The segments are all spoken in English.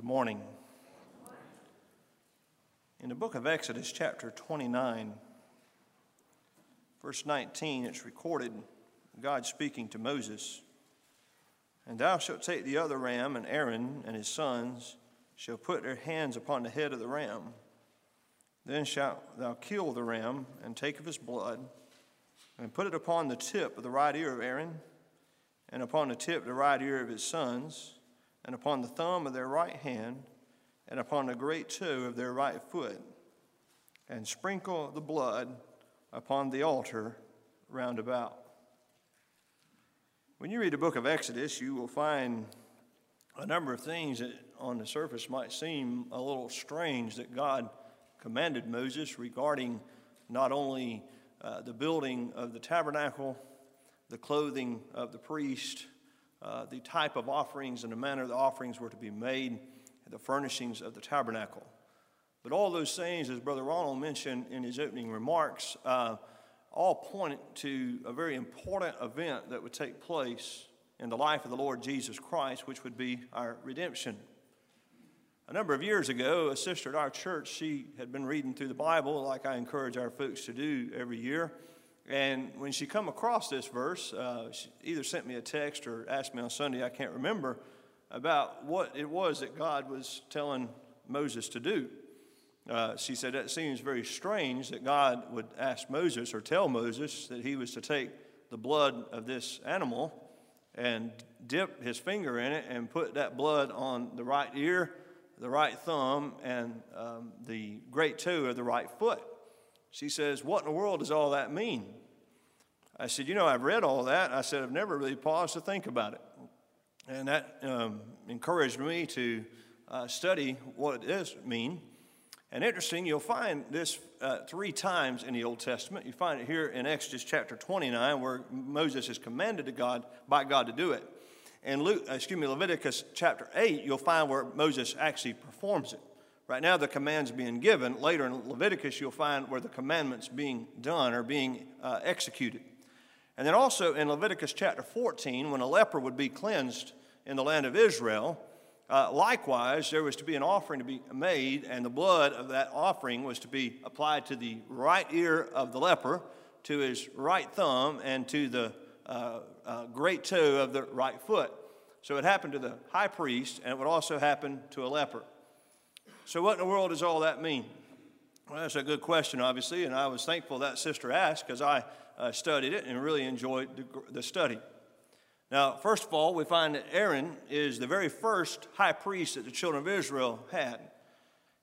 Good morning. In the book of Exodus, chapter 29, verse 19, it's recorded God speaking to Moses And thou shalt take the other ram, and Aaron and his sons shall put their hands upon the head of the ram. Then shalt thou kill the ram, and take of his blood, and put it upon the tip of the right ear of Aaron, and upon the tip of the right ear of his sons and upon the thumb of their right hand, and upon the great toe of their right foot, and sprinkle the blood upon the altar round about. When you read the book of Exodus, you will find a number of things that on the surface might seem a little strange that God commanded Moses regarding not only uh, the building of the tabernacle, the clothing of the priest, uh, the type of offerings and the manner the offerings were to be made, the furnishings of the tabernacle. But all those things, as Brother Ronald mentioned in his opening remarks, uh, all point to a very important event that would take place in the life of the Lord Jesus Christ, which would be our redemption. A number of years ago, a sister at our church, she had been reading through the Bible like I encourage our folks to do every year. And when she come across this verse, uh, she either sent me a text or asked me on Sunday, I can't remember, about what it was that God was telling Moses to do. Uh, she said that seems very strange that God would ask Moses or tell Moses that he was to take the blood of this animal and dip his finger in it and put that blood on the right ear, the right thumb, and um, the great toe of the right foot. She says, What in the world does all that mean? I said, You know, I've read all that. I said, I've never really paused to think about it. And that um, encouraged me to uh, study what it does mean. And interesting, you'll find this uh, three times in the Old Testament. You find it here in Exodus chapter 29, where Moses is commanded to God by God to do it. In Luke, uh, excuse me, Leviticus chapter 8, you'll find where Moses actually performs it. Right now, the command's being given. Later in Leviticus, you'll find where the commandment's being done or being uh, executed. And then also in Leviticus chapter 14, when a leper would be cleansed in the land of Israel, uh, likewise, there was to be an offering to be made, and the blood of that offering was to be applied to the right ear of the leper, to his right thumb, and to the uh, uh, great toe of the right foot. So it happened to the high priest, and it would also happen to a leper. So, what in the world does all that mean? Well, that's a good question, obviously, and I was thankful that sister asked because I uh, studied it and really enjoyed the, the study. Now, first of all, we find that Aaron is the very first high priest that the children of Israel had.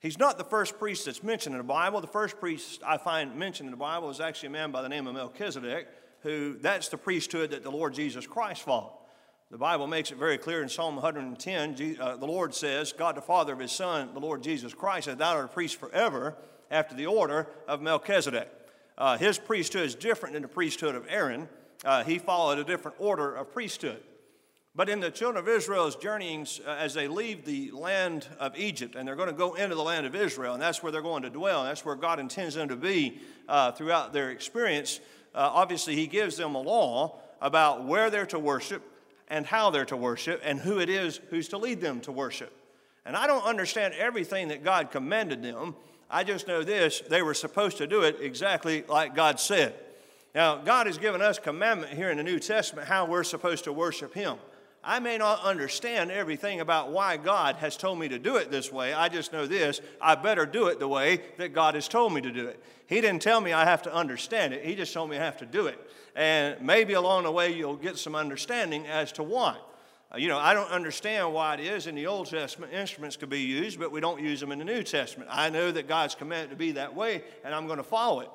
He's not the first priest that's mentioned in the Bible. The first priest I find mentioned in the Bible is actually a man by the name of Melchizedek, who that's the priesthood that the Lord Jesus Christ followed. The Bible makes it very clear in Psalm 110. Uh, the Lord says, God the Father of His Son, the Lord Jesus Christ, that thou art a priest forever after the order of Melchizedek. Uh, his priesthood is different than the priesthood of Aaron. Uh, he followed a different order of priesthood. But in the children of Israel's journeyings, uh, as they leave the land of Egypt, and they're going to go into the land of Israel, and that's where they're going to dwell, and that's where God intends them to be uh, throughout their experience, obviously, He gives them a law about where they're to worship and how they're to worship and who it is who's to lead them to worship. And I don't understand everything that God commanded them, I just know this they were supposed to do it exactly like God said. Now, God has given us commandment here in the New Testament how we're supposed to worship Him. I may not understand everything about why God has told me to do it this way. I just know this I better do it the way that God has told me to do it. He didn't tell me I have to understand it, He just told me I have to do it. And maybe along the way you'll get some understanding as to why. Uh, you know, I don't understand why it is in the Old Testament instruments could be used, but we don't use them in the New Testament. I know that God's commanded to be that way, and I'm going to follow it.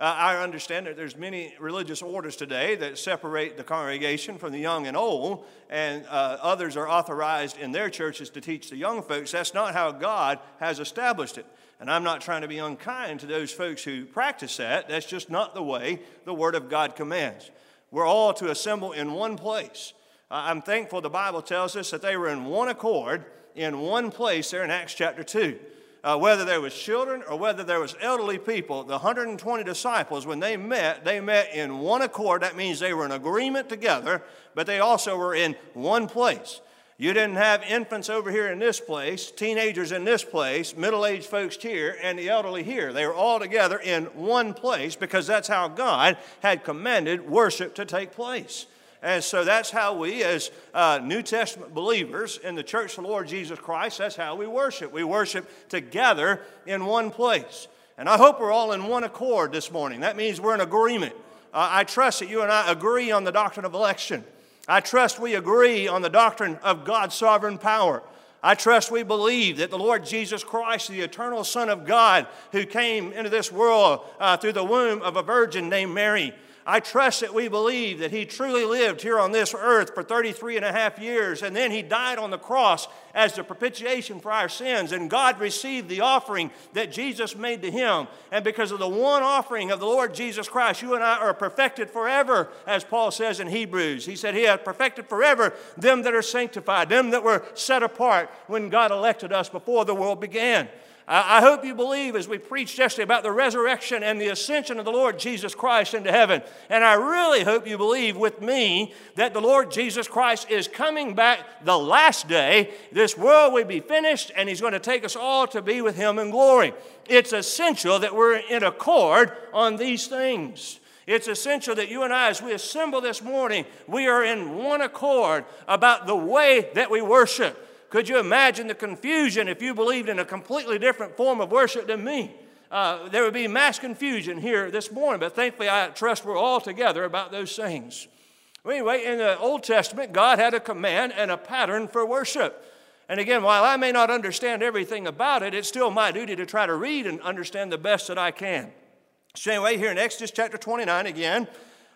Uh, I understand that there's many religious orders today that separate the congregation from the young and old, and uh, others are authorized in their churches to teach the young folks. That's not how God has established it. And I'm not trying to be unkind to those folks who practice that. That's just not the way the Word of God commands. We're all to assemble in one place. I'm thankful the Bible tells us that they were in one accord in one place there in Acts chapter 2. Uh, whether there was children or whether there was elderly people, the 120 disciples, when they met, they met in one accord. That means they were in agreement together, but they also were in one place. You didn't have infants over here in this place, teenagers in this place, middle aged folks here, and the elderly here. They were all together in one place because that's how God had commanded worship to take place. And so that's how we, as uh, New Testament believers in the Church of the Lord Jesus Christ, that's how we worship. We worship together in one place. And I hope we're all in one accord this morning. That means we're in agreement. Uh, I trust that you and I agree on the doctrine of election. I trust we agree on the doctrine of God's sovereign power. I trust we believe that the Lord Jesus Christ, the eternal Son of God, who came into this world uh, through the womb of a virgin named Mary, I trust that we believe that he truly lived here on this earth for 33 and a half years, and then he died on the cross as the propitiation for our sins, and God received the offering that Jesus made to him. And because of the one offering of the Lord Jesus Christ, you and I are perfected forever, as Paul says in Hebrews. He said, He hath perfected forever them that are sanctified, them that were set apart when God elected us before the world began. I hope you believe, as we preached yesterday, about the resurrection and the ascension of the Lord Jesus Christ into heaven. And I really hope you believe with me that the Lord Jesus Christ is coming back the last day. This world will be finished, and He's going to take us all to be with Him in glory. It's essential that we're in accord on these things. It's essential that you and I, as we assemble this morning, we are in one accord about the way that we worship. Could you imagine the confusion if you believed in a completely different form of worship than me? Uh, there would be mass confusion here this morning, but thankfully I trust we're all together about those things. Well, anyway, in the Old Testament, God had a command and a pattern for worship. And again, while I may not understand everything about it, it's still my duty to try to read and understand the best that I can. So, anyway, here in Exodus chapter 29 again,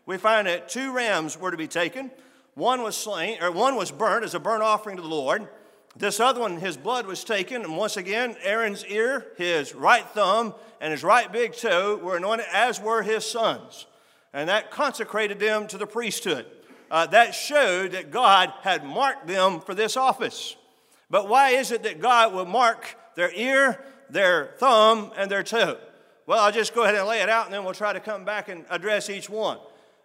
we find that two rams were to be taken. One was slain, or one was burnt as a burnt offering to the Lord. This other one, his blood was taken, and once again, Aaron's ear, his right thumb, and his right big toe were anointed, as were his sons. And that consecrated them to the priesthood. Uh, that showed that God had marked them for this office. But why is it that God will mark their ear, their thumb, and their toe? Well, I'll just go ahead and lay it out, and then we'll try to come back and address each one.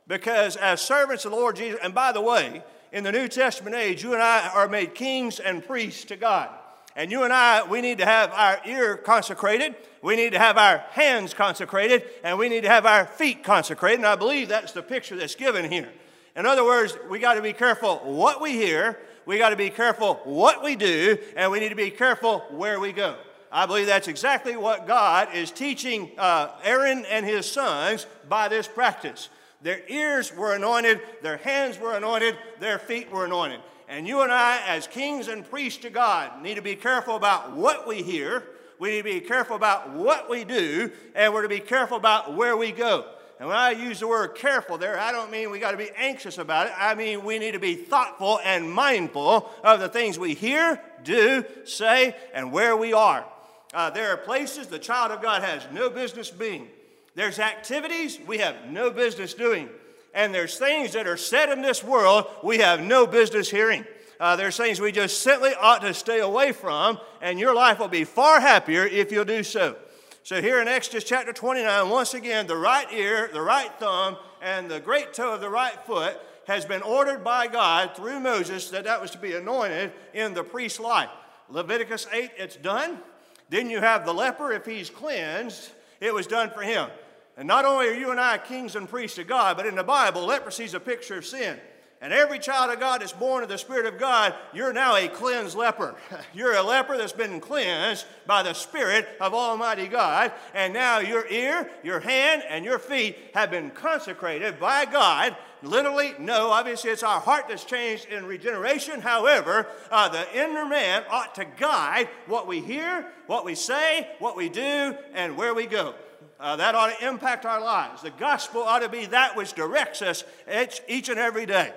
Because as servants of the Lord Jesus, and by the way, in the New Testament age, you and I are made kings and priests to God. And you and I, we need to have our ear consecrated, we need to have our hands consecrated, and we need to have our feet consecrated. And I believe that's the picture that's given here. In other words, we got to be careful what we hear, we got to be careful what we do, and we need to be careful where we go. I believe that's exactly what God is teaching uh, Aaron and his sons by this practice. Their ears were anointed, their hands were anointed, their feet were anointed. And you and I, as kings and priests to God, need to be careful about what we hear. We need to be careful about what we do, and we're to be careful about where we go. And when I use the word careful there, I don't mean we got to be anxious about it. I mean we need to be thoughtful and mindful of the things we hear, do, say, and where we are. Uh, there are places the child of God has no business being. There's activities we have no business doing. And there's things that are said in this world we have no business hearing. Uh, there's things we just simply ought to stay away from, and your life will be far happier if you'll do so. So, here in Exodus chapter 29, once again, the right ear, the right thumb, and the great toe of the right foot has been ordered by God through Moses that that was to be anointed in the priest's life. Leviticus 8, it's done. Then you have the leper, if he's cleansed, it was done for him. And not only are you and I kings and priests of God, but in the Bible, leprosy is a picture of sin. And every child of God that's born of the Spirit of God, you're now a cleansed leper. You're a leper that's been cleansed by the Spirit of Almighty God. And now your ear, your hand, and your feet have been consecrated by God. Literally, no, obviously it's our heart that's changed in regeneration. However, uh, the inner man ought to guide what we hear, what we say, what we do, and where we go. Uh, that ought to impact our lives. The gospel ought to be that which directs us each, each and every day.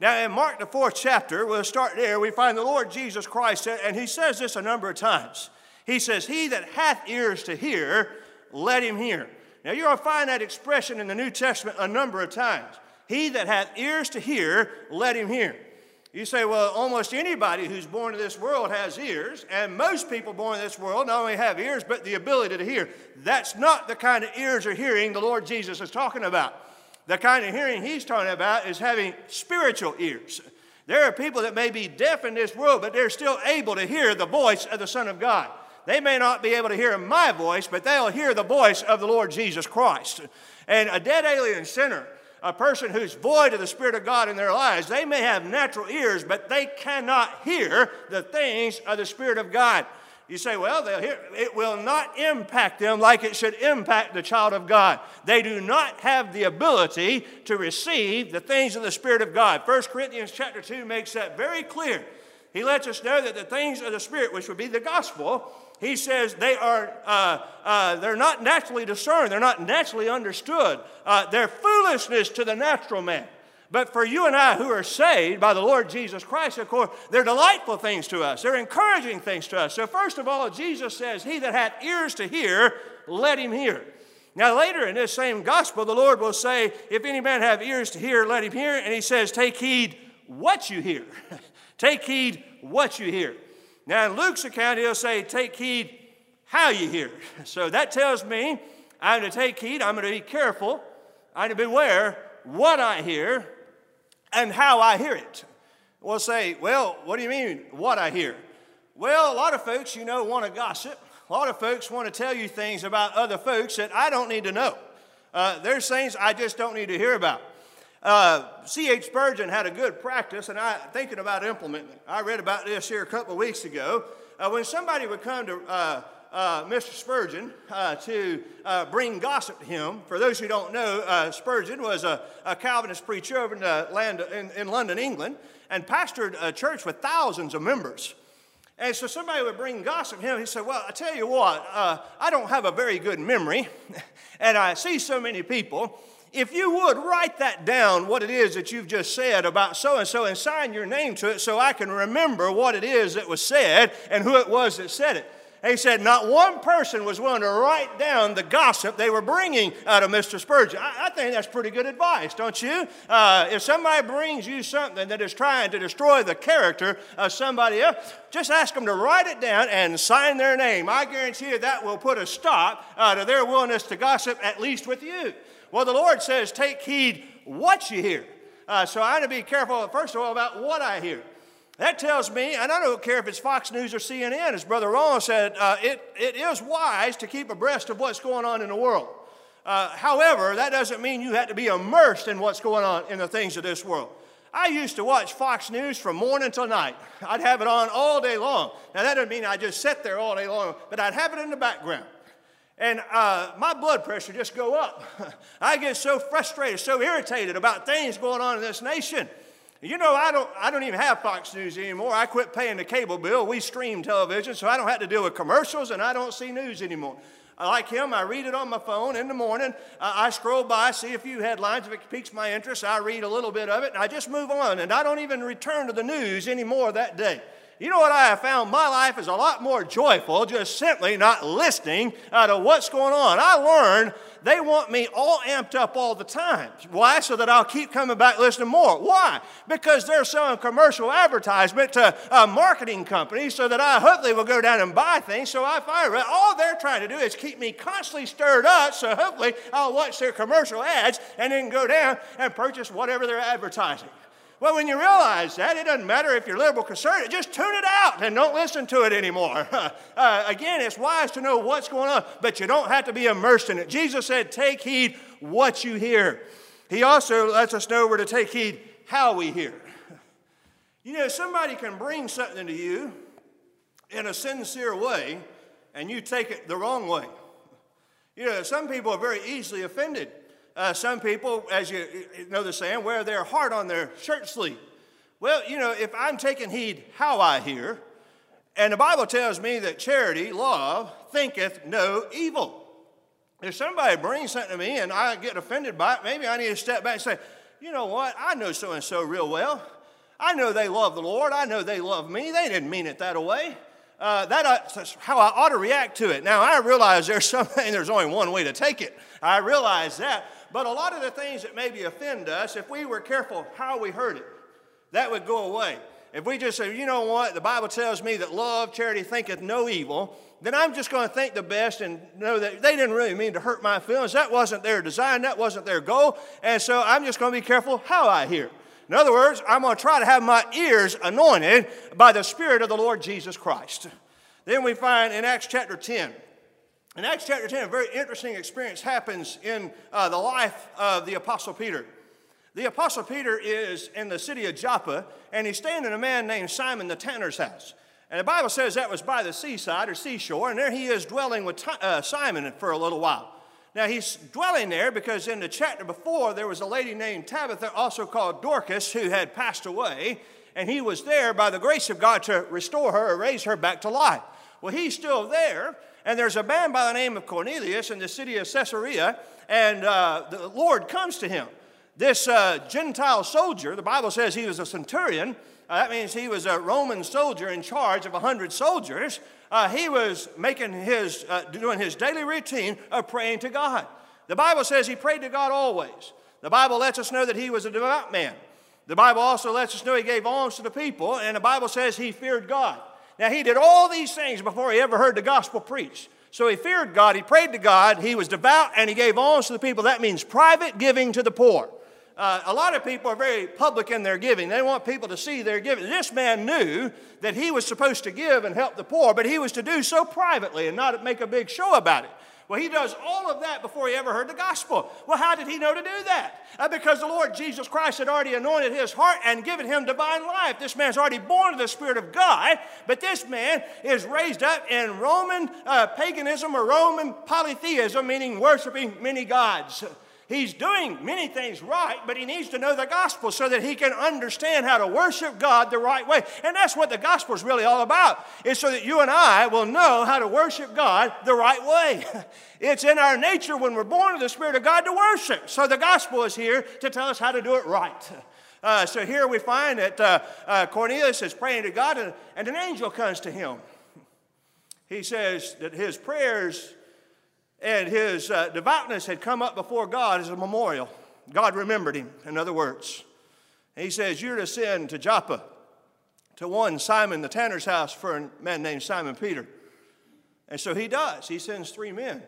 Now, in Mark, the fourth chapter, we'll start there, we find the Lord Jesus Christ, and he says this a number of times. He says, He that hath ears to hear, let him hear. Now, you're going to find that expression in the New Testament a number of times. He that hath ears to hear, let him hear. You say, well, almost anybody who's born in this world has ears, and most people born in this world not only have ears, but the ability to hear. That's not the kind of ears or hearing the Lord Jesus is talking about. The kind of hearing he's talking about is having spiritual ears. There are people that may be deaf in this world, but they're still able to hear the voice of the Son of God. They may not be able to hear my voice, but they'll hear the voice of the Lord Jesus Christ. And a dead alien sinner, a person who's void of the Spirit of God in their lives, they may have natural ears, but they cannot hear the things of the Spirit of God. You say, well, hear, it will not impact them like it should impact the child of God. They do not have the ability to receive the things of the Spirit of God. 1 Corinthians chapter 2 makes that very clear. He lets us know that the things of the Spirit, which would be the gospel, he says they are uh, uh, they're not naturally discerned, they're not naturally understood. Uh, they're foolishness to the natural man. But for you and I who are saved by the Lord Jesus Christ, of course, they're delightful things to us. They're encouraging things to us. So, first of all, Jesus says, He that hath ears to hear, let him hear. Now, later in this same gospel, the Lord will say, If any man have ears to hear, let him hear. And He says, Take heed what you hear. Take heed what you hear. Now, in Luke's account, he'll say, Take heed how you hear. So that tells me I'm to take heed, I'm going to be careful, I'm to beware what I hear and how I hear it. We'll say, well, what do you mean, what I hear? Well, a lot of folks, you know, want to gossip. A lot of folks want to tell you things about other folks that I don't need to know. Uh, there's things I just don't need to hear about. Uh, C.H. Spurgeon had a good practice, and I'm thinking about implementing it. I read about this here a couple of weeks ago. Uh, when somebody would come to uh, uh, Mr. Spurgeon uh, to uh, bring gossip to him. For those who don't know, Spurgeon was a, a, Calvinist preacher over in, land, in, in, London, England, and pastored a church with thousands of members. And so somebody would bring gossip to him. He said, Well, I tell you what, I don't have a very good memory, and I see so many people. If you would write that down, what it is that you've just said about so and so, and sign your name to it so I can remember what it is that was said and who it was that said it. He said not one person was willing to write down the gossip they were bringing out of Mr. Spurgeon. I, I think that's pretty good advice, don't you? Uh, if somebody brings you something that is trying to destroy the character of somebody else, just ask them to write it down and sign their name. I guarantee you that will put a stop uh, to their willingness to gossip, at least with you. Well, the Lord says, take heed what you hear. Uh, so I have to be careful, first of all, about what I hear. That tells me, and I don't care if it's Fox News or CNN, as Brother Ron said, uh, it, it is wise to keep abreast of what's going on in the world. Uh, however, that doesn't mean you have to be immersed in what's going on in the things of this world. I used to watch Fox News from morning till night. I'd have it on all day long. Now, that doesn't mean I just sit there all day long, but I'd have it in the background. And uh, my blood pressure just go up. I get so frustrated, so irritated about things going on in this nation. You know, I don't, I don't even have Fox News anymore. I quit paying the cable bill. We stream television, so I don't have to deal with commercials and I don't see news anymore. Like him. I read it on my phone in the morning. I scroll by, see a few headlines. If it piques my interest, I read a little bit of it, and I just move on. And I don't even return to the news anymore that day. You know what I have found? My life is a lot more joyful just simply not listening uh, to what's going on. I learned they want me all amped up all the time. Why? So that I'll keep coming back listening more. Why? Because they're selling commercial advertisement to uh, marketing companies so that I hopefully will go down and buy things. So I fire it. All they're trying to do is keep me constantly stirred up. So hopefully I'll watch their commercial ads and then go down and purchase whatever they're advertising. Well, when you realize that, it doesn't matter if you're liberal conservative, just tune it out and don't listen to it anymore. uh, again, it's wise to know what's going on, but you don't have to be immersed in it. Jesus said, Take heed what you hear. He also lets us know we're to take heed how we hear. You know, somebody can bring something to you in a sincere way, and you take it the wrong way. You know, some people are very easily offended uh, some people, as you know the saying, wear their heart on their shirt sleeve. Well, you know, if I'm taking heed how I hear, and the Bible tells me that charity, love, thinketh no evil. If somebody brings something to me and I get offended by it, maybe I need to step back and say, you know what? I know so and so real well. I know they love the Lord. I know they love me. They didn't mean it that way. Uh, that, that's how I ought to react to it. Now, I realize there's something, there's only one way to take it. I realize that. But a lot of the things that maybe offend us, if we were careful how we heard it, that would go away. If we just say, you know what, the Bible tells me that love, charity thinketh no evil, then I'm just going to think the best and know that they didn't really mean to hurt my feelings. That wasn't their design, that wasn't their goal. And so I'm just going to be careful how I hear. In other words, I'm going to try to have my ears anointed by the Spirit of the Lord Jesus Christ. Then we find in Acts chapter 10, in Acts chapter 10, a very interesting experience happens in uh, the life of the Apostle Peter. The Apostle Peter is in the city of Joppa, and he's staying in a man named Simon the tanner's house. And the Bible says that was by the seaside or seashore, and there he is dwelling with uh, Simon for a little while. Now he's dwelling there because in the chapter before there was a lady named Tabitha, also called Dorcas, who had passed away, and he was there by the grace of God to restore her or raise her back to life. Well, he's still there, and there's a man by the name of Cornelius in the city of Caesarea, and uh, the Lord comes to him. This uh, Gentile soldier, the Bible says he was a centurion. Uh, that means he was a Roman soldier in charge of 100 soldiers. Uh, he was making his, uh, doing his daily routine of praying to God. The Bible says he prayed to God always. The Bible lets us know that he was a devout man. The Bible also lets us know he gave alms to the people, and the Bible says he feared God. Now, he did all these things before he ever heard the gospel preached. So he feared God, he prayed to God, he was devout, and he gave alms to the people. That means private giving to the poor. Uh, a lot of people are very public in their giving. They want people to see their giving. This man knew that he was supposed to give and help the poor, but he was to do so privately and not make a big show about it. Well, he does all of that before he ever heard the gospel. Well, how did he know to do that? Uh, because the Lord Jesus Christ had already anointed his heart and given him divine life. This man's already born of the Spirit of God, but this man is raised up in Roman uh, paganism or Roman polytheism, meaning worshiping many gods. He's doing many things right, but he needs to know the gospel so that he can understand how to worship God the right way. And that's what the gospel is really all about, is so that you and I will know how to worship God the right way. It's in our nature when we're born of the Spirit of God to worship. So the gospel is here to tell us how to do it right. Uh, so here we find that uh, uh, Cornelius is praying to God, and, and an angel comes to him. He says that his prayers and his uh, devoutness had come up before God as a memorial. God remembered him, in other words. he says, You're to send to Joppa, to one Simon the tanner's house for a man named Simon Peter. And so he does. He sends three men.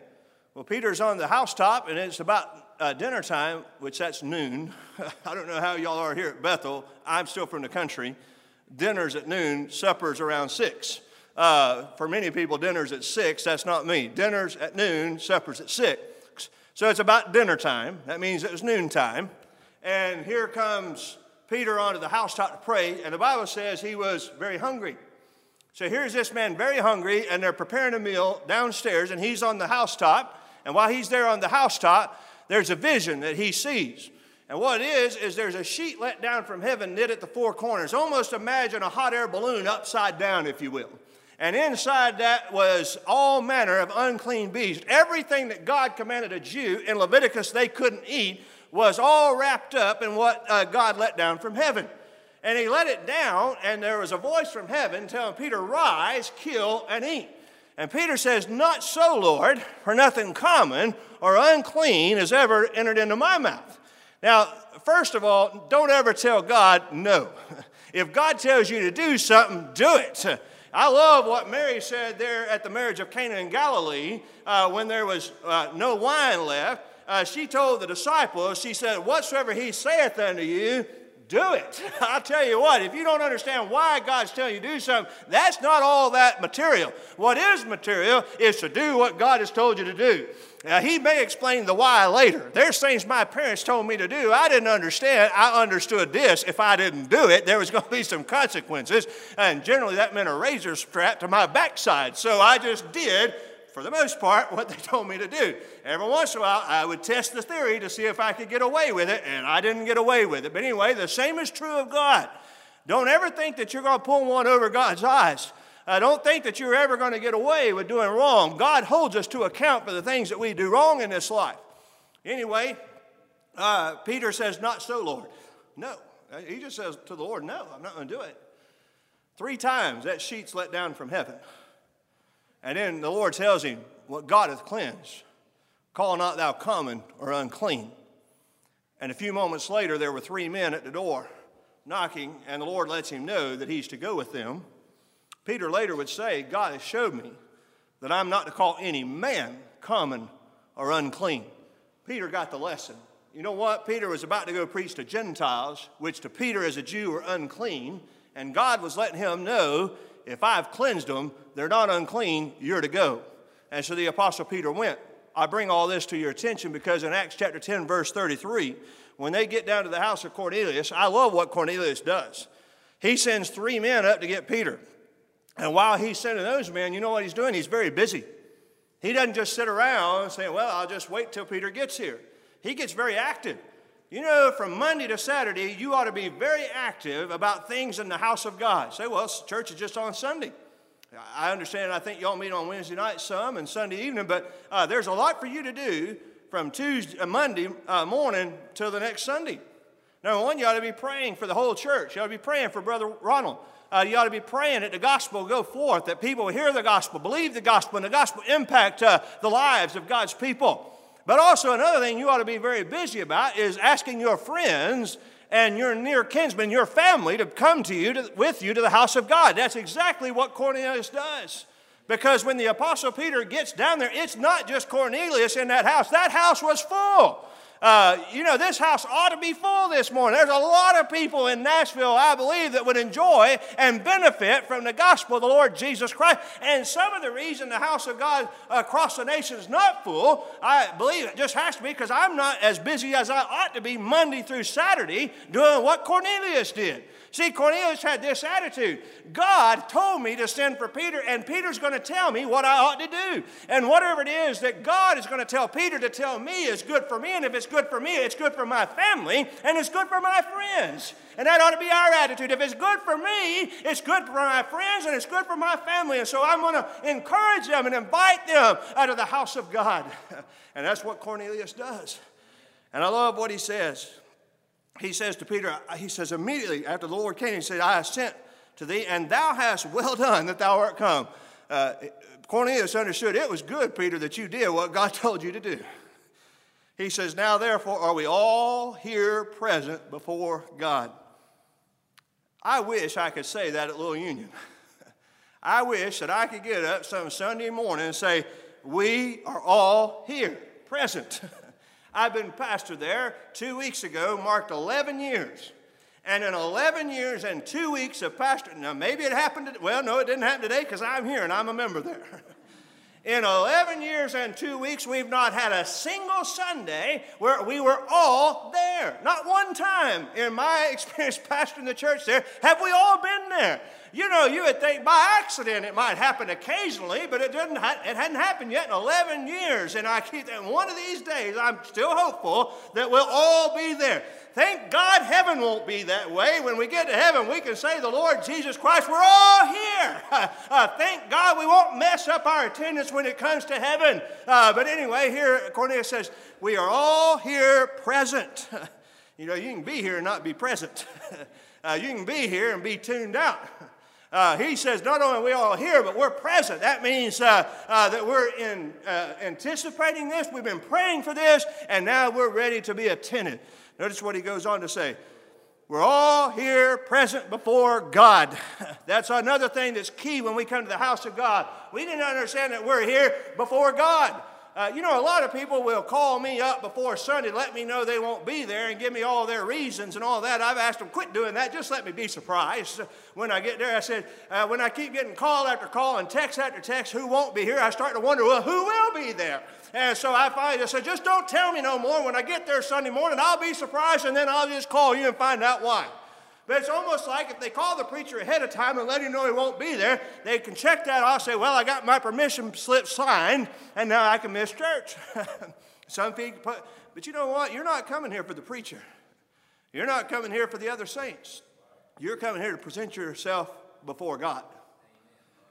Well, Peter's on the housetop, and it's about uh, dinner time, which that's noon. I don't know how y'all are here at Bethel. I'm still from the country. Dinner's at noon, supper's around six. Uh, for many people, dinner's at six. That's not me. Dinner's at noon, supper's at six. So it's about dinner time. That means it was noon time. And here comes Peter onto the housetop to pray, and the Bible says he was very hungry. So here's this man very hungry, and they're preparing a meal downstairs, and he's on the housetop. And while he's there on the housetop, there's a vision that he sees. And what it is, is there's a sheet let down from heaven knit at the four corners. Almost imagine a hot air balloon upside down, if you will and inside that was all manner of unclean beasts. Everything that God commanded a Jew in Leviticus they couldn't eat was all wrapped up in what uh, God let down from heaven. And he let it down, and there was a voice from heaven telling Peter, Rise, kill, and eat. And Peter says, Not so, Lord, for nothing common or unclean has ever entered into my mouth. Now, first of all, don't ever tell God no. If God tells you to do something, do it. I love what Mary said there at the marriage of Cana in Galilee uh, when there was uh, no wine left. Uh, she told the disciples, she said, Whatsoever he saith unto you, do it. I'll tell you what, if you don't understand why God's telling you to do something, that's not all that material. What is material is to do what God has told you to do. Now, he may explain the why later. There's things my parents told me to do. I didn't understand. I understood this. If I didn't do it, there was going to be some consequences. And generally, that meant a razor strap to my backside. So I just did, for the most part, what they told me to do. Every once in a while, I would test the theory to see if I could get away with it, and I didn't get away with it. But anyway, the same is true of God. Don't ever think that you're going to pull one over God's eyes. I don't think that you're ever going to get away with doing wrong. God holds us to account for the things that we do wrong in this life. Anyway, uh, Peter says, Not so, Lord. No. Uh, he just says to the Lord, No, I'm not going to do it. Three times that sheet's let down from heaven. And then the Lord tells him, What God hath cleansed, call not thou common or unclean. And a few moments later, there were three men at the door knocking, and the Lord lets him know that he's to go with them. Peter later would say, God has showed me that I'm not to call any man common or unclean. Peter got the lesson. you know what? Peter was about to go preach to Gentiles, which to Peter as a Jew were unclean, and God was letting him know if I've cleansed them, they're not unclean, you're to go. And so the Apostle Peter went. I bring all this to your attention because in Acts chapter 10, verse 33, when they get down to the house of Cornelius, I love what Cornelius does. He sends three men up to get Peter. And while he's sending those men, you know what he's doing? He's very busy. He doesn't just sit around and say, Well, I'll just wait till Peter gets here. He gets very active. You know, from Monday to Saturday, you ought to be very active about things in the house of God. Say, well, church is just on Sunday. I understand, I think y'all meet on Wednesday night some and Sunday evening, but uh, there's a lot for you to do from Tuesday, uh, Monday uh, morning till the next Sunday. Number one, you ought to be praying for the whole church. You ought to be praying for Brother Ronald. Uh, you ought to be praying that the gospel go forth, that people hear the gospel, believe the gospel, and the gospel impact uh, the lives of God's people. But also, another thing you ought to be very busy about is asking your friends and your near kinsmen, your family, to come to you, to, with you to the house of God. That's exactly what Cornelius does. Because when the Apostle Peter gets down there, it's not just Cornelius in that house, that house was full. Uh, you know, this house ought to be full this morning. There's a lot of people in Nashville, I believe, that would enjoy and benefit from the gospel of the Lord Jesus Christ. And some of the reason the house of God across the nation is not full, I believe it just has to be because I'm not as busy as I ought to be Monday through Saturday doing what Cornelius did. See, Cornelius had this attitude God told me to send for Peter, and Peter's going to tell me what I ought to do. And whatever it is that God is going to tell Peter to tell me is good for me, and if it's good for me, it's good for my family, and it's good for my friends. And that ought to be our attitude. If it's good for me, it's good for my friends, and it's good for my family. And so I'm going to encourage them and invite them out of the house of God. And that's what Cornelius does. And I love what he says he says to Peter, he says, immediately after the Lord came, he said, I have sent to thee, and thou hast well done that thou art come. Uh, Cornelius understood it was good, Peter, that you did what God told you to do. He says, Now therefore are we all here present before God. I wish I could say that at Little Union. I wish that I could get up some Sunday morning and say, We are all here present. I've been pastor there two weeks ago, marked 11 years. And in 11 years and two weeks of pastor, now maybe it happened, to, well, no, it didn't happen today because I'm here and I'm a member there. in 11 years and two weeks, we've not had a single Sunday where we were all there. Not one time in my experience pastoring the church there have we all been there. You know, you would think by accident it might happen occasionally, but it didn't. Ha- it hadn't happened yet in 11 years. And I keep that. One of these days, I'm still hopeful that we'll all be there. Thank God heaven won't be that way. When we get to heaven, we can say, The Lord Jesus Christ, we're all here. Uh, thank God we won't mess up our attendance when it comes to heaven. Uh, but anyway, here Cornelius says, We are all here present. you know, you can be here and not be present. uh, you can be here and be tuned out. Uh, he says, not only are we all here, but we're present. That means uh, uh, that we're in, uh, anticipating this, we've been praying for this, and now we're ready to be attentive. Notice what he goes on to say. We're all here present before God. That's another thing that's key when we come to the house of God. We to understand that we're here before God. Uh, you know, a lot of people will call me up before Sunday, let me know they won't be there, and give me all their reasons and all that. I've asked them, quit doing that. Just let me be surprised. When I get there, I said, uh, when I keep getting call after call and text after text, who won't be here, I start to wonder, well, who will be there? And so I finally said, just don't tell me no more. When I get there Sunday morning, I'll be surprised, and then I'll just call you and find out why. But it's almost like if they call the preacher ahead of time and let him know he won't be there, they can check that off, say, Well, I got my permission slip signed, and now I can miss church. Some people put, but you know what? You're not coming here for the preacher. You're not coming here for the other saints. You're coming here to present yourself before God.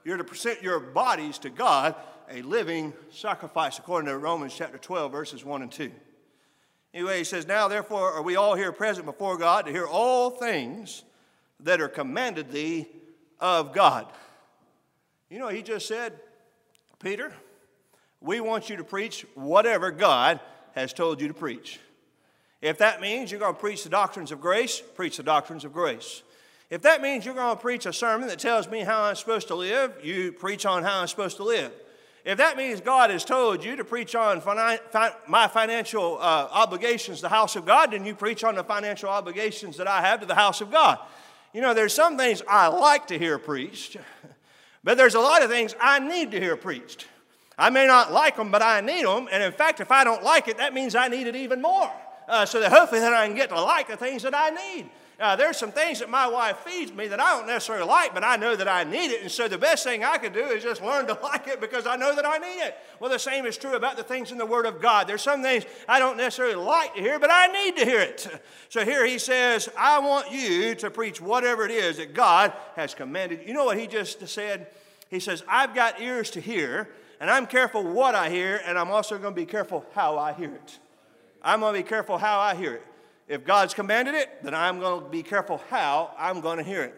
You're to present your bodies to God a living sacrifice, according to Romans chapter 12, verses 1 and 2. Anyway, he says, Now therefore are we all here present before God to hear all things that are commanded thee of God. You know, he just said, Peter, we want you to preach whatever God has told you to preach. If that means you're going to preach the doctrines of grace, preach the doctrines of grace. If that means you're going to preach a sermon that tells me how I'm supposed to live, you preach on how I'm supposed to live. If that means God has told you to preach on my financial uh, obligations to the house of God, then you preach on the financial obligations that I have to the house of God. You know, there's some things I like to hear preached, but there's a lot of things I need to hear preached. I may not like them, but I need them. And in fact, if I don't like it, that means I need it even more. Uh, so that hopefully that I can get to like the things that I need. Uh, there's some things that my wife feeds me that I don't necessarily like, but I know that I need it. And so the best thing I could do is just learn to like it because I know that I need it. Well, the same is true about the things in the Word of God. There's some things I don't necessarily like to hear, but I need to hear it. So here he says, I want you to preach whatever it is that God has commanded. You know what he just said? He says, I've got ears to hear, and I'm careful what I hear, and I'm also going to be careful how I hear it. I'm going to be careful how I hear it. If God's commanded it, then I'm going to be careful how I'm going to hear it.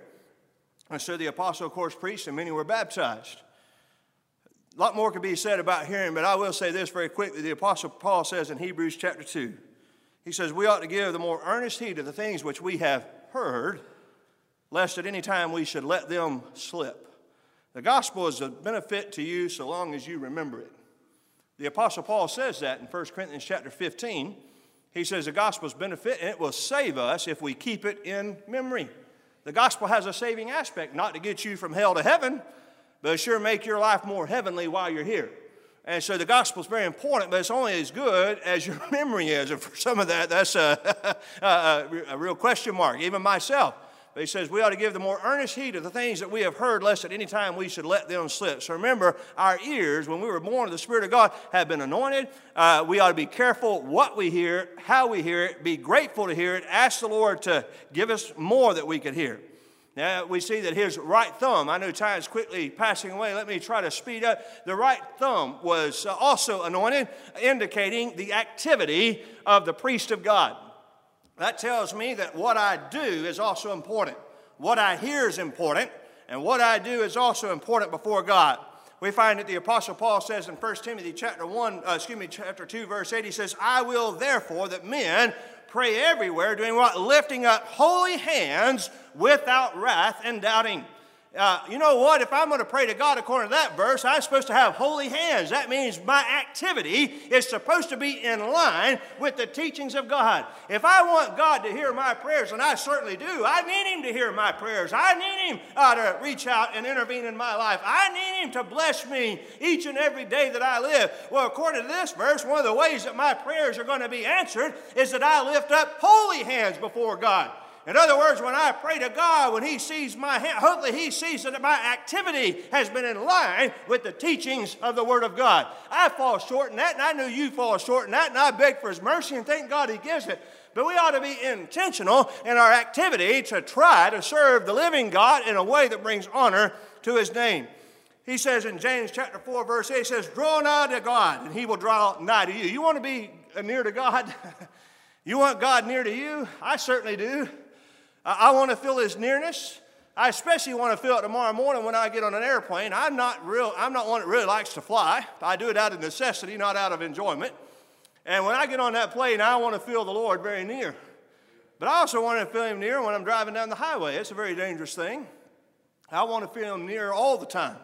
And so the apostle, of course, preached, and many were baptized. A lot more could be said about hearing, but I will say this very quickly. The apostle Paul says in Hebrews chapter 2, he says, We ought to give the more earnest heed to the things which we have heard, lest at any time we should let them slip. The gospel is a benefit to you so long as you remember it. The apostle Paul says that in 1 Corinthians chapter 15. He says the gospel's benefit and it will save us if we keep it in memory. The gospel has a saving aspect, not to get you from hell to heaven, but sure make your life more heavenly while you're here. And so the gospel is very important, but it's only as good as your memory is. And for some of that, that's a, a, a real question mark, even myself. But he says we ought to give the more earnest heed to the things that we have heard, lest at any time we should let them slip. So remember, our ears, when we were born of the Spirit of God, have been anointed. Uh, we ought to be careful what we hear, how we hear it, be grateful to hear it, ask the Lord to give us more that we could hear. Now we see that his right thumb, I know time is quickly passing away, let me try to speed up. The right thumb was also anointed, indicating the activity of the priest of God. That tells me that what I do is also important. What I hear is important, and what I do is also important before God. We find that the Apostle Paul says in 1 Timothy chapter 1, uh, excuse me, chapter 2, verse 8, he says, I will therefore that men pray everywhere, doing what? Lifting up holy hands without wrath and doubting. Uh, you know what? If I'm going to pray to God according to that verse, I'm supposed to have holy hands. That means my activity is supposed to be in line with the teachings of God. If I want God to hear my prayers, and I certainly do, I need Him to hear my prayers. I need Him uh, to reach out and intervene in my life. I need Him to bless me each and every day that I live. Well, according to this verse, one of the ways that my prayers are going to be answered is that I lift up holy hands before God. In other words, when I pray to God, when He sees my hand, hopefully He sees that my activity has been in line with the teachings of the Word of God. I fall short in that, and I knew you fall short in that, and I beg for His mercy, and thank God He gives it. But we ought to be intentional in our activity to try to serve the living God in a way that brings honor to His name. He says in James chapter 4, verse 8, he says, Draw nigh to God, and He will draw nigh to you. You want to be near to God? you want God near to you? I certainly do. I, want to feel his nearness. I especially want to feel it tomorrow morning when I get on an airplane. I'm not real, I'm not one that really likes to fly. I do it out of necessity, not out of enjoyment. And when I get on that plane, I want to feel the Lord very near. But I also want to feel him near when I'm driving down the highway. It's a very dangerous thing. I want to feel him near all the time.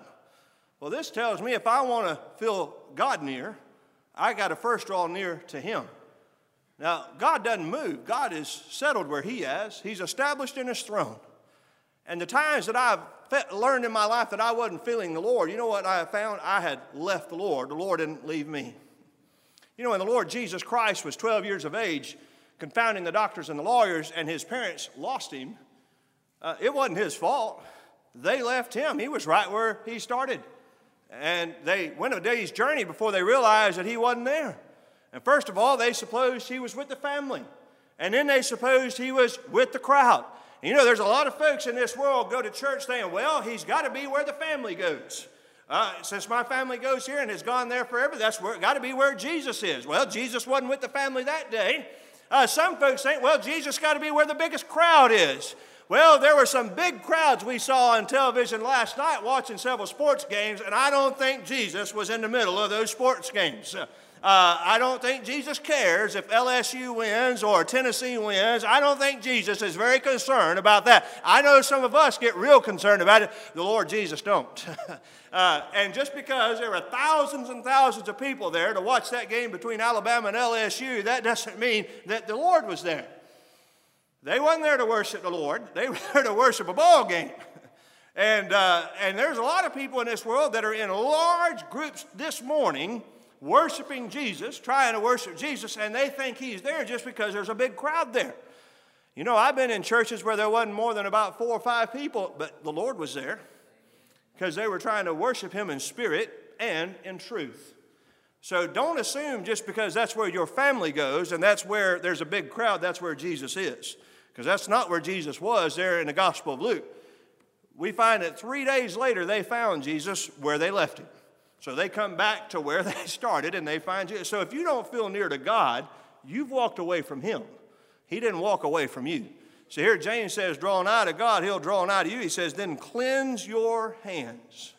Well, this tells me if I want to feel God near, I got to first draw near to him. Now, God doesn't move. God is settled where He is, He's established in His throne. And the times that I've learned in my life that I wasn't feeling the Lord, you know what I found? I had left the Lord. The Lord didn't leave me. You know, when the Lord Jesus Christ was 12 years of age, confounding the doctors and the lawyers, and his parents lost him, uh, it wasn't his fault. They left him. He was right where he started. And they went a day's journey before they realized that he wasn't there. And first of all, they supposed he was with the family. And then they supposed he was with the crowd. You know, there's a lot of folks in this world go to church saying, well, he's got to be where the family goes. Uh, since my family goes here and has gone there forever, that's got to be where Jesus is. Well, Jesus wasn't with the family that day. Uh, some folks think, well, Jesus got to be where the biggest crowd is. Well, there were some big crowds we saw on television last night watching several sports games, and I don't think Jesus was in the middle of those sports games. Uh, I don't think Jesus cares if LSU wins or Tennessee wins. I don't think Jesus is very concerned about that. I know some of us get real concerned about it. The Lord Jesus don't. uh, and just because there were thousands and thousands of people there to watch that game between Alabama and LSU, that doesn't mean that the Lord was there. They weren't there to worship the Lord. They were there to worship a ball game. And, uh, and there's a lot of people in this world that are in large groups this morning worshiping Jesus, trying to worship Jesus, and they think he's there just because there's a big crowd there. You know, I've been in churches where there wasn't more than about four or five people, but the Lord was there because they were trying to worship him in spirit and in truth. So don't assume just because that's where your family goes and that's where there's a big crowd, that's where Jesus is. Because that's not where Jesus was there in the Gospel of Luke. We find that three days later they found Jesus where they left him. So they come back to where they started and they find you. So if you don't feel near to God, you've walked away from Him. He didn't walk away from you. So here James says, draw nigh to God, He'll draw nigh to you. He says, then cleanse your hands.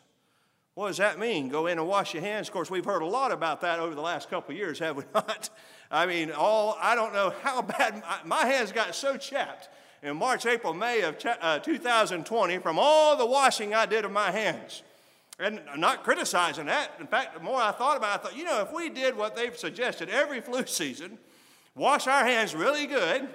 What does that mean? Go in and wash your hands. Of course, we've heard a lot about that over the last couple years, have we not? I mean, all I don't know how bad my hands got so chapped in March, April, May of uh, 2020 from all the washing I did of my hands. And I'm not criticizing that. In fact, the more I thought about it, I thought, you know, if we did what they've suggested every flu season, wash our hands really good,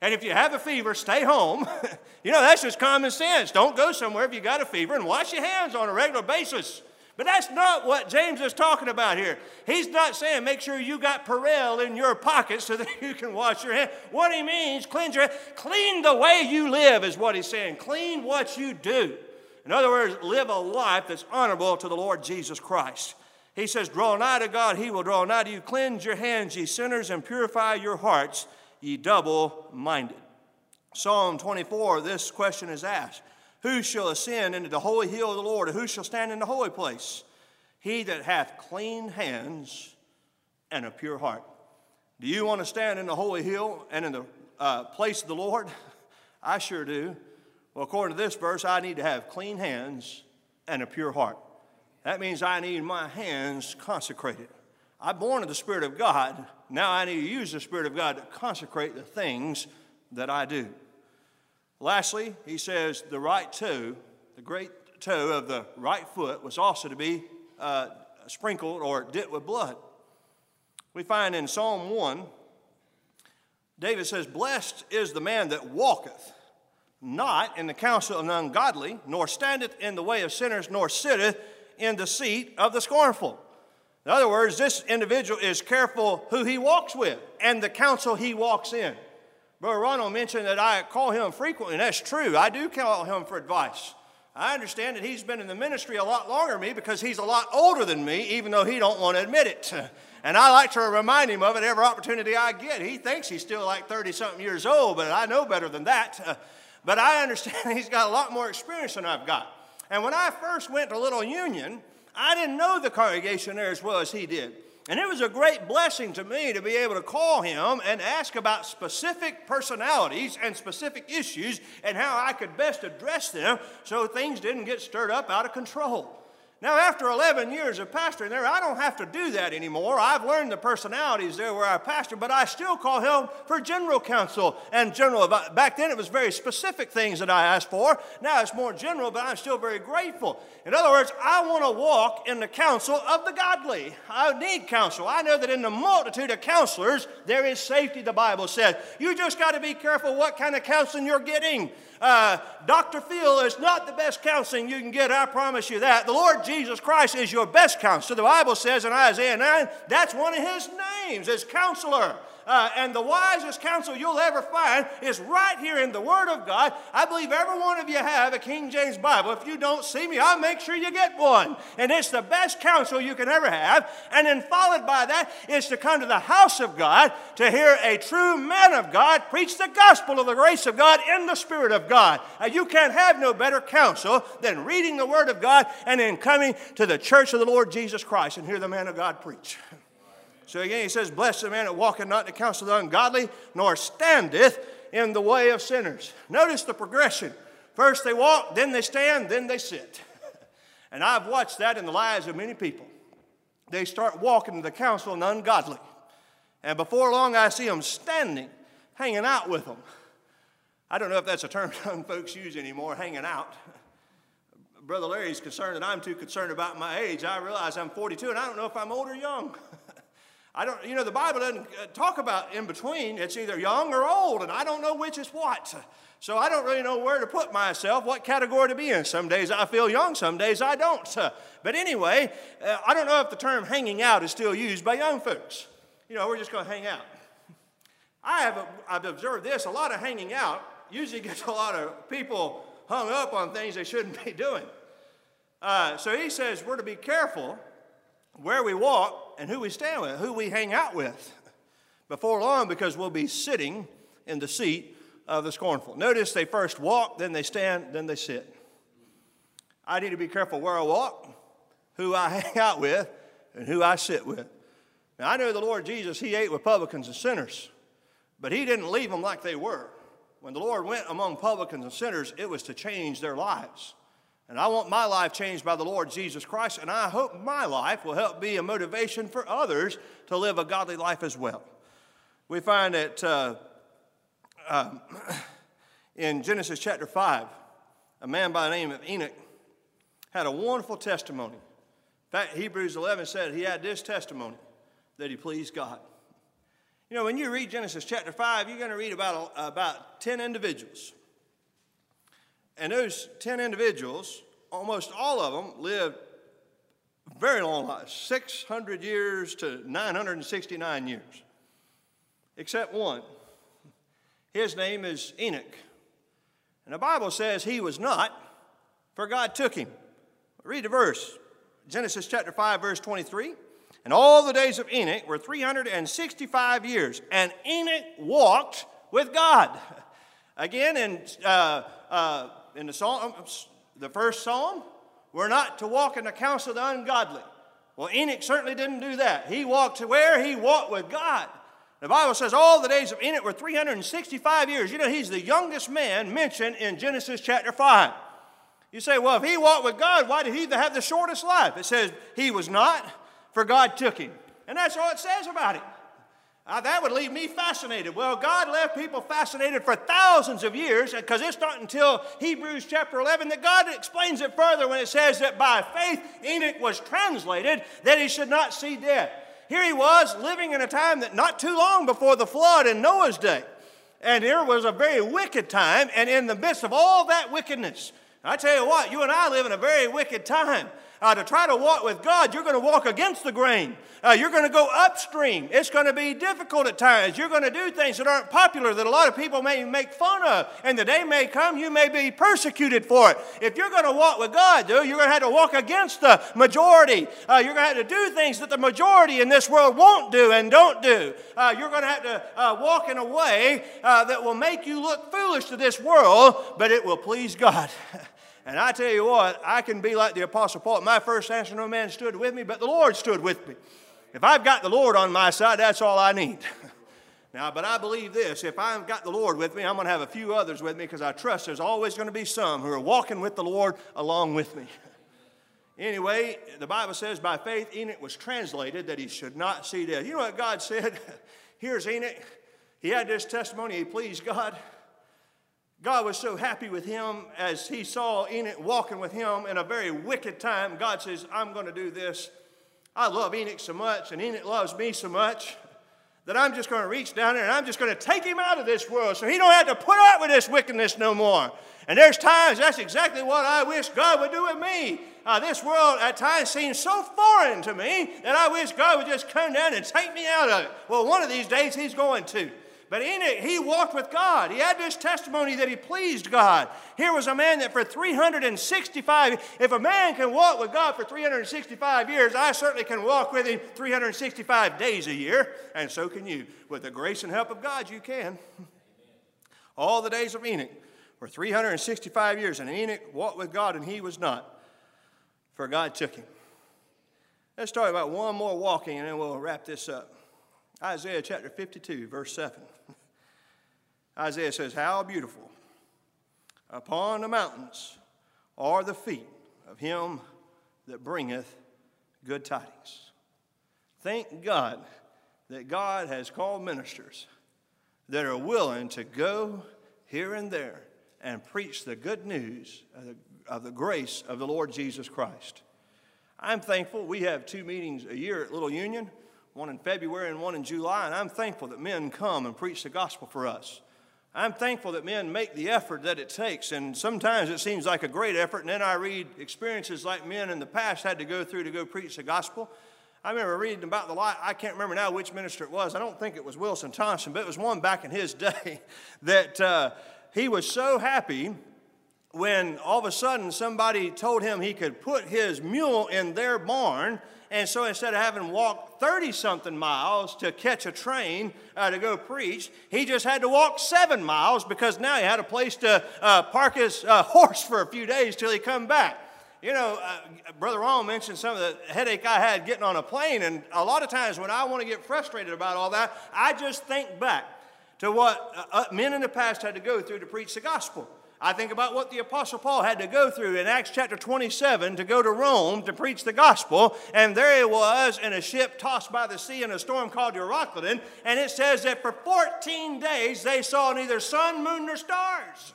and if you have a fever, stay home. you know, that's just common sense. Don't go somewhere if you got a fever and wash your hands on a regular basis. But that's not what James is talking about here. He's not saying make sure you got Purell in your pocket so that you can wash your hands. What he means, cleanse your hands. clean the way you live is what he's saying. Clean what you do. In other words, live a life that's honorable to the Lord Jesus Christ. He says, Draw nigh to God, he will draw nigh to you. Cleanse your hands, ye sinners, and purify your hearts, ye double minded. Psalm 24, this question is asked Who shall ascend into the holy hill of the Lord, or who shall stand in the holy place? He that hath clean hands and a pure heart. Do you want to stand in the holy hill and in the uh, place of the Lord? I sure do. Well, according to this verse, I need to have clean hands and a pure heart. That means I need my hands consecrated. I'm born of the Spirit of God. Now I need to use the Spirit of God to consecrate the things that I do. Lastly, he says the right toe, the great toe of the right foot, was also to be uh, sprinkled or dipped with blood. We find in Psalm 1, David says, Blessed is the man that walketh not in the counsel of the ungodly, nor standeth in the way of sinners, nor sitteth in the seat of the scornful. In other words, this individual is careful who he walks with and the counsel he walks in. Brother Ronald mentioned that I call him frequently, and that's true. I do call him for advice. I understand that he's been in the ministry a lot longer than me because he's a lot older than me, even though he don't want to admit it. And I like to remind him of it every opportunity I get. He thinks he's still like 30 something years old, but I know better than that. But I understand he's got a lot more experience than I've got. And when I first went to Little Union, I didn't know the congregation there as well as he did. And it was a great blessing to me to be able to call him and ask about specific personalities and specific issues and how I could best address them so things didn't get stirred up out of control. Now, after 11 years of pastoring there, I don't have to do that anymore. I've learned the personalities there where I pastor, but I still call him for general counsel and general. Back then, it was very specific things that I asked for. Now it's more general, but I'm still very grateful. In other words, I want to walk in the counsel of the godly. I need counsel. I know that in the multitude of counselors, there is safety, the Bible says. You just got to be careful what kind of counseling you're getting. Uh, Dr. Phil is not the best counseling you can get, I promise you that. The Lord Jesus Christ is your best counselor. The Bible says in Isaiah 9, that's one of his names, as counselor. Uh, and the wisest counsel you'll ever find is right here in the Word of God. I believe every one of you have a King James Bible. If you don't see me, I'll make sure you get one. And it's the best counsel you can ever have. And then followed by that is to come to the house of God to hear a true man of God preach the gospel of the grace of God in the Spirit of God. Uh, you can't have no better counsel than reading the Word of God and then coming to the church of the Lord Jesus Christ and hear the man of God preach. So again, he says, Blessed the man that walketh not in the counsel of the ungodly, nor standeth in the way of sinners. Notice the progression. First they walk, then they stand, then they sit. and I've watched that in the lives of many people. they start walking to the counsel of the ungodly. And before long, I see them standing, hanging out with them. I don't know if that's a term young folks use anymore, hanging out. Brother Larry's concerned that I'm too concerned about my age. I realize I'm 42 and I don't know if I'm old or young. I don't, you know, the Bible doesn't uh, talk about in between. It's either young or old, and I don't know which is what. So I don't really know where to put myself, what category to be in. Some days I feel young, some days I don't. But anyway, uh, I don't know if the term hanging out is still used by young folks. You know, we're just going to hang out. I have I've observed this a lot of hanging out usually gets a lot of people hung up on things they shouldn't be doing. Uh, so he says we're to be careful where we walk and who we stand with, who we hang out with before long, because we'll be sitting in the seat of the scornful. Notice they first walk, then they stand, then they sit. I need to be careful where I walk, who I hang out with, and who I sit with. Now, I know the Lord Jesus, He ate with publicans and sinners, but He didn't leave them like they were. When the Lord went among publicans and sinners, it was to change their lives. And I want my life changed by the Lord Jesus Christ, and I hope my life will help be a motivation for others to live a godly life as well. We find that uh, uh, in Genesis chapter 5, a man by the name of Enoch had a wonderful testimony. In fact, Hebrews 11 said he had this testimony that he pleased God. You know, when you read Genesis chapter 5, you're going to read about, about 10 individuals. And those 10 individuals, almost all of them lived very long lives 600 years to 969 years, except one. His name is Enoch. And the Bible says he was not, for God took him. Read the verse Genesis chapter 5, verse 23. And all the days of Enoch were 365 years, and Enoch walked with God. Again, in, uh, uh, in the, psalm, um, the first psalm, we're not to walk in the counsel of the ungodly. Well, Enoch certainly didn't do that. He walked to where? He walked with God. The Bible says all the days of Enoch were 365 years. You know, he's the youngest man mentioned in Genesis chapter 5. You say, well, if he walked with God, why did he have the shortest life? It says he was not for God took him. And that's all it says about it. Uh, that would leave me fascinated. Well, God left people fascinated for thousands of years because it's not until Hebrews chapter 11 that God explains it further when it says that by faith Enoch was translated that he should not see death. Here he was living in a time that not too long before the flood in Noah's day. And here was a very wicked time, and in the midst of all that wickedness, I tell you what, you and I live in a very wicked time uh, to try to walk with God, you're going to walk against the grain. Uh, you're going to go upstream. It's going to be difficult at times. You're going to do things that aren't popular that a lot of people may make fun of. And the day may come, you may be persecuted for it. If you're going to walk with God, though, you're going to have to walk against the majority. Uh, you're going to have to do things that the majority in this world won't do and don't do. Uh, you're going to have to uh, walk in a way uh, that will make you look foolish to this world, but it will please God. And I tell you what, I can be like the Apostle Paul. My first answer, no man stood with me, but the Lord stood with me. If I've got the Lord on my side, that's all I need. now, but I believe this if I've got the Lord with me, I'm going to have a few others with me because I trust there's always going to be some who are walking with the Lord along with me. anyway, the Bible says by faith Enoch was translated that he should not see death. You know what God said? Here's Enoch. He had this testimony, he pleased God. God was so happy with him as he saw Enoch walking with him in a very wicked time. God says, I'm going to do this. I love Enoch so much, and Enoch loves me so much that I'm just going to reach down there and I'm just going to take him out of this world so he don't have to put up with this wickedness no more. And there's times that's exactly what I wish God would do with me. Uh, this world at times seems so foreign to me that I wish God would just come down and take me out of it. Well, one of these days he's going to. But in it, he walked with God. He had this testimony that he pleased God. Here was a man that for 365, if a man can walk with God for 365 years, I certainly can walk with him 365 days a year, and so can you. With the grace and help of God, you can. All the days of Enoch were 365 years, and Enoch walked with God, and he was not, for God took him. Let's talk about one more walking, and then we'll wrap this up. Isaiah chapter 52, verse 7. Isaiah says, How beautiful upon the mountains are the feet of him that bringeth good tidings. Thank God that God has called ministers that are willing to go here and there and preach the good news of the, of the grace of the Lord Jesus Christ. I'm thankful we have two meetings a year at Little Union, one in February and one in July, and I'm thankful that men come and preach the gospel for us. I'm thankful that men make the effort that it takes, and sometimes it seems like a great effort, and then I read experiences like men in the past had to go through to go preach the gospel. I remember reading about the life, I can't remember now which minister it was. I don't think it was Wilson Thompson, but it was one back in his day that uh, he was so happy when all of a sudden somebody told him he could put his mule in their barn. And so instead of having walked 30 something miles to catch a train uh, to go preach, he just had to walk seven miles because now he had a place to uh, park his uh, horse for a few days till he come back. You know, uh, Brother Ron mentioned some of the headache I had getting on a plane, and a lot of times when I want to get frustrated about all that, I just think back to what uh, uh, men in the past had to go through to preach the gospel. I think about what the Apostle Paul had to go through in Acts chapter 27 to go to Rome to preach the gospel. And there he was in a ship tossed by the sea in a storm called Euroclydon. And it says that for 14 days they saw neither sun, moon, nor stars.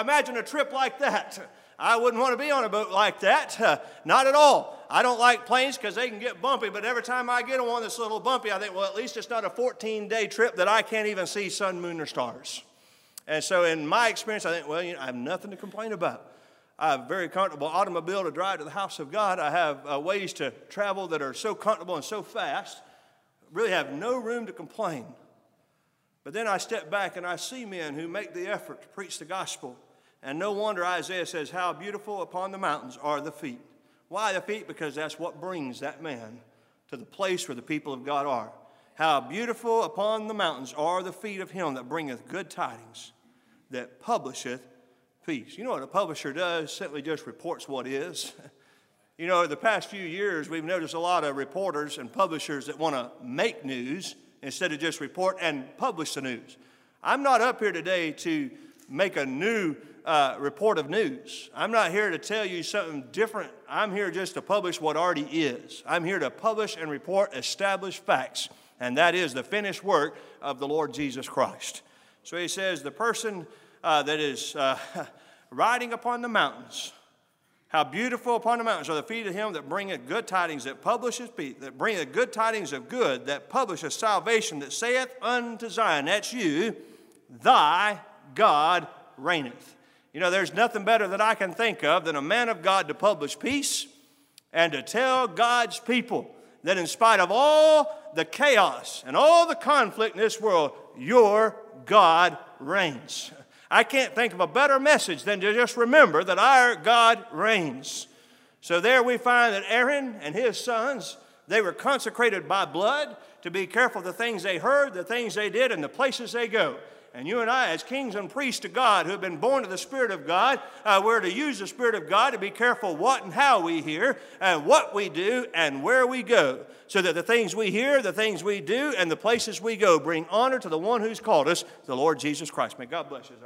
Imagine a trip like that. I wouldn't want to be on a boat like that. Uh, not at all. I don't like planes because they can get bumpy, but every time I get on one that's a little bumpy, I think, well, at least it's not a 14 day trip that I can't even see sun, moon, or stars. And so, in my experience, I think, well, you know, I have nothing to complain about. I have a very comfortable automobile to drive to the house of God. I have uh, ways to travel that are so comfortable and so fast. Really have no room to complain. But then I step back and I see men who make the effort to preach the gospel and no wonder Isaiah says, How beautiful upon the mountains are the feet. Why the feet? Because that's what brings that man to the place where the people of God are. How beautiful upon the mountains are the feet of him that bringeth good tidings, that publisheth peace. You know what a publisher does? Simply just reports what is. You know, the past few years, we've noticed a lot of reporters and publishers that want to make news instead of just report and publish the news. I'm not up here today to make a new uh, report of news. I'm not here to tell you something different. I'm here just to publish what already is. I'm here to publish and report established facts, and that is the finished work of the Lord Jesus Christ. So he says, the person uh, that is uh, riding upon the mountains, how beautiful upon the mountains are the feet of him that bringeth good tidings, that publisheth peace, that bringeth good tidings of good, that publisheth salvation, that saith unto Zion, that's you, thy God reigneth. You know, there's nothing better that I can think of than a man of God to publish peace and to tell God's people that in spite of all the chaos and all the conflict in this world, your God reigns. I can't think of a better message than to just remember that our God reigns. So there we find that Aaron and his sons, they were consecrated by blood to be careful of the things they heard, the things they did, and the places they go. And you and I, as kings and priests to God who have been born of the Spirit of God, uh, we're to use the Spirit of God to be careful what and how we hear, and what we do, and where we go, so that the things we hear, the things we do, and the places we go bring honor to the one who's called us, the Lord Jesus Christ. May God bless you.